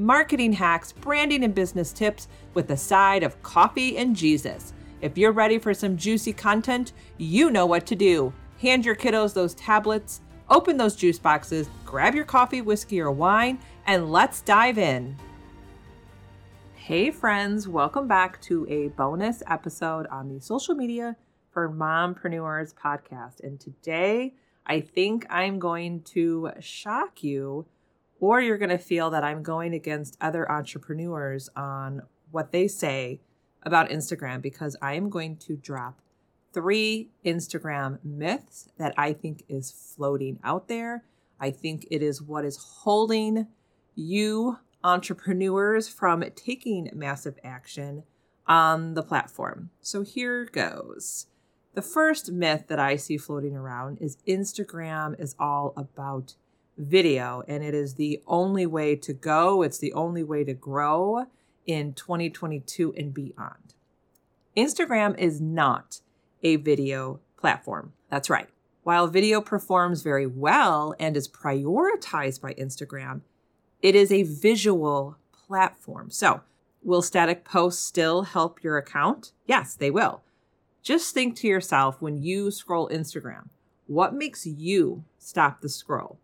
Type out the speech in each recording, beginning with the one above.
marketing hacks, branding and business tips with a side of coffee and Jesus. If you're ready for some juicy content, you know what to do. Hand your kiddos those tablets, open those juice boxes, grab your coffee, whiskey, or wine, and let's dive in. Hey, friends, welcome back to a bonus episode on the Social Media for Mompreneurs podcast. And today, I think I'm going to shock you, or you're going to feel that I'm going against other entrepreneurs on what they say about Instagram because I am going to drop three Instagram myths that I think is floating out there. I think it is what is holding you entrepreneurs from taking massive action on the platform. So here goes. The first myth that I see floating around is Instagram is all about video and it is the only way to go. It's the only way to grow in 2022 and beyond. Instagram is not a video platform. That's right. While video performs very well and is prioritized by Instagram, it is a visual platform. So, will static posts still help your account? Yes, they will. Just think to yourself when you scroll Instagram, what makes you stop the scroll?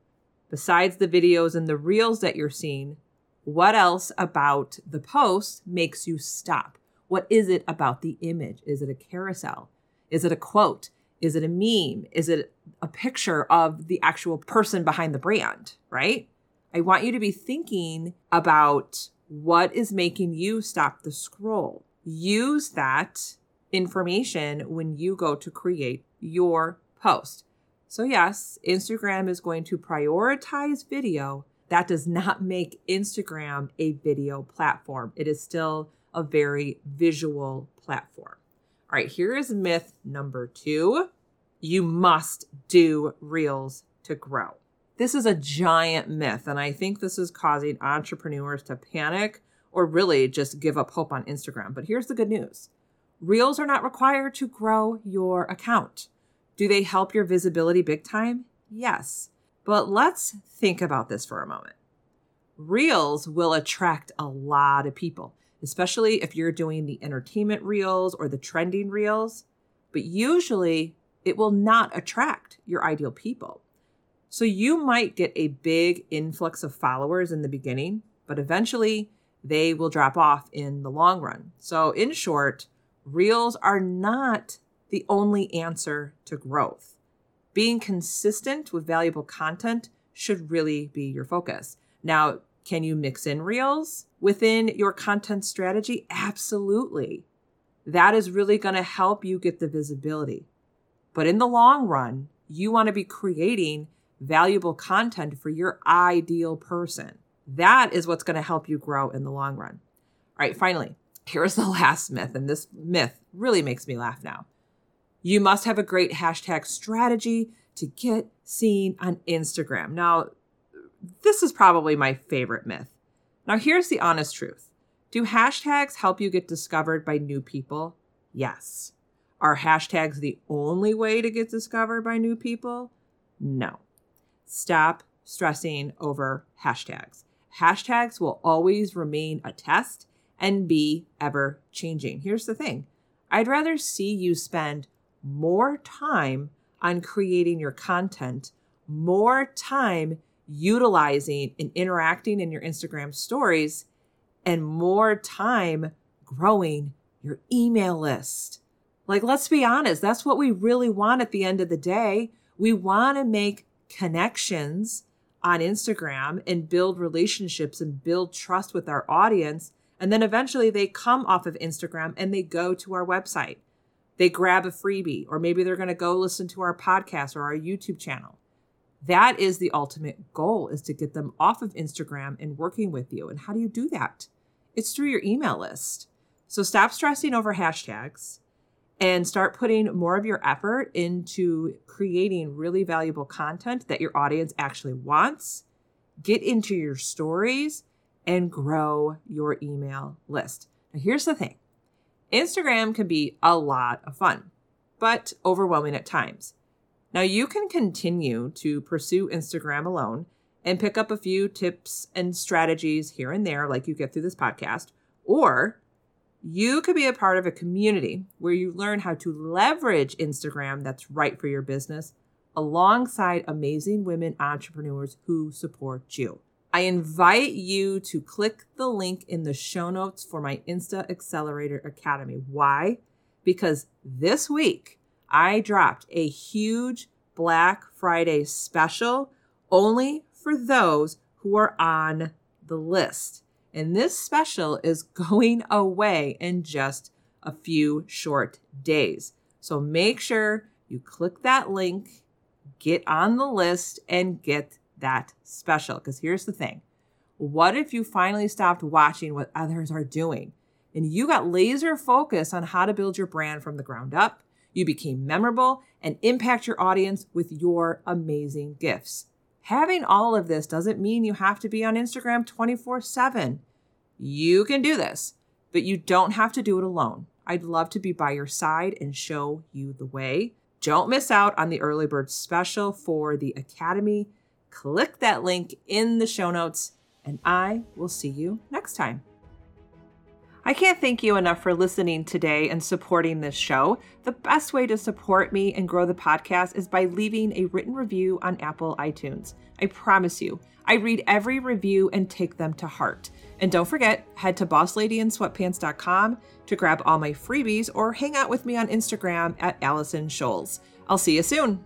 Besides the videos and the reels that you're seeing, what else about the post makes you stop? What is it about the image? Is it a carousel? Is it a quote? Is it a meme? Is it a picture of the actual person behind the brand, right? I want you to be thinking about what is making you stop the scroll. Use that information when you go to create your post. So, yes, Instagram is going to prioritize video. That does not make Instagram a video platform. It is still a very visual platform. All right, here is myth number two you must do reels to grow. This is a giant myth, and I think this is causing entrepreneurs to panic or really just give up hope on Instagram. But here's the good news Reels are not required to grow your account. Do they help your visibility big time? Yes. But let's think about this for a moment. Reels will attract a lot of people, especially if you're doing the entertainment reels or the trending reels. But usually it will not attract your ideal people. So you might get a big influx of followers in the beginning, but eventually they will drop off in the long run. So, in short, Reels are not the only answer to growth. Being consistent with valuable content should really be your focus. Now, can you mix in Reels within your content strategy? Absolutely. That is really going to help you get the visibility. But in the long run, you want to be creating valuable content for your ideal person. That is what's going to help you grow in the long run. All right, finally, Here's the last myth, and this myth really makes me laugh now. You must have a great hashtag strategy to get seen on Instagram. Now, this is probably my favorite myth. Now, here's the honest truth Do hashtags help you get discovered by new people? Yes. Are hashtags the only way to get discovered by new people? No. Stop stressing over hashtags. Hashtags will always remain a test and be ever changing. Here's the thing I'd rather see you spend more time on creating your content, more time utilizing and interacting in your Instagram stories, and more time growing your email list. Like, let's be honest, that's what we really want at the end of the day. We want to make connections on Instagram and build relationships and build trust with our audience and then eventually they come off of Instagram and they go to our website. They grab a freebie, or maybe they're going to go listen to our podcast or our YouTube channel. That is the ultimate goal is to get them off of Instagram and working with you. And how do you do that? It's through your email list. So stop stressing over hashtags and start putting more of your effort into creating really valuable content that your audience actually wants. Get into your stories and grow your email list. Now, here's the thing Instagram can be a lot of fun, but overwhelming at times. Now, you can continue to pursue Instagram alone and pick up a few tips and strategies here and there, like you get through this podcast, or you could be a part of a community where you learn how to leverage Instagram that's right for your business alongside amazing women entrepreneurs who support you. I invite you to click the link in the show notes for my Insta Accelerator Academy. Why? Because this week I dropped a huge Black Friday special only for those who are on the list. And this special is going away in just a few short days. So make sure you click that link, get on the list, and get that special. Because here's the thing what if you finally stopped watching what others are doing and you got laser focused on how to build your brand from the ground up? You became memorable and impact your audience with your amazing gifts. Having all of this doesn't mean you have to be on Instagram 24 7. You can do this, but you don't have to do it alone. I'd love to be by your side and show you the way. Don't miss out on the early bird special for the Academy click that link in the show notes, and I will see you next time. I can't thank you enough for listening today and supporting this show. The best way to support me and grow the podcast is by leaving a written review on Apple iTunes. I promise you, I read every review and take them to heart. And don't forget, head to bossladyinsweatpants.com to grab all my freebies or hang out with me on Instagram at Allison Scholes. I'll see you soon.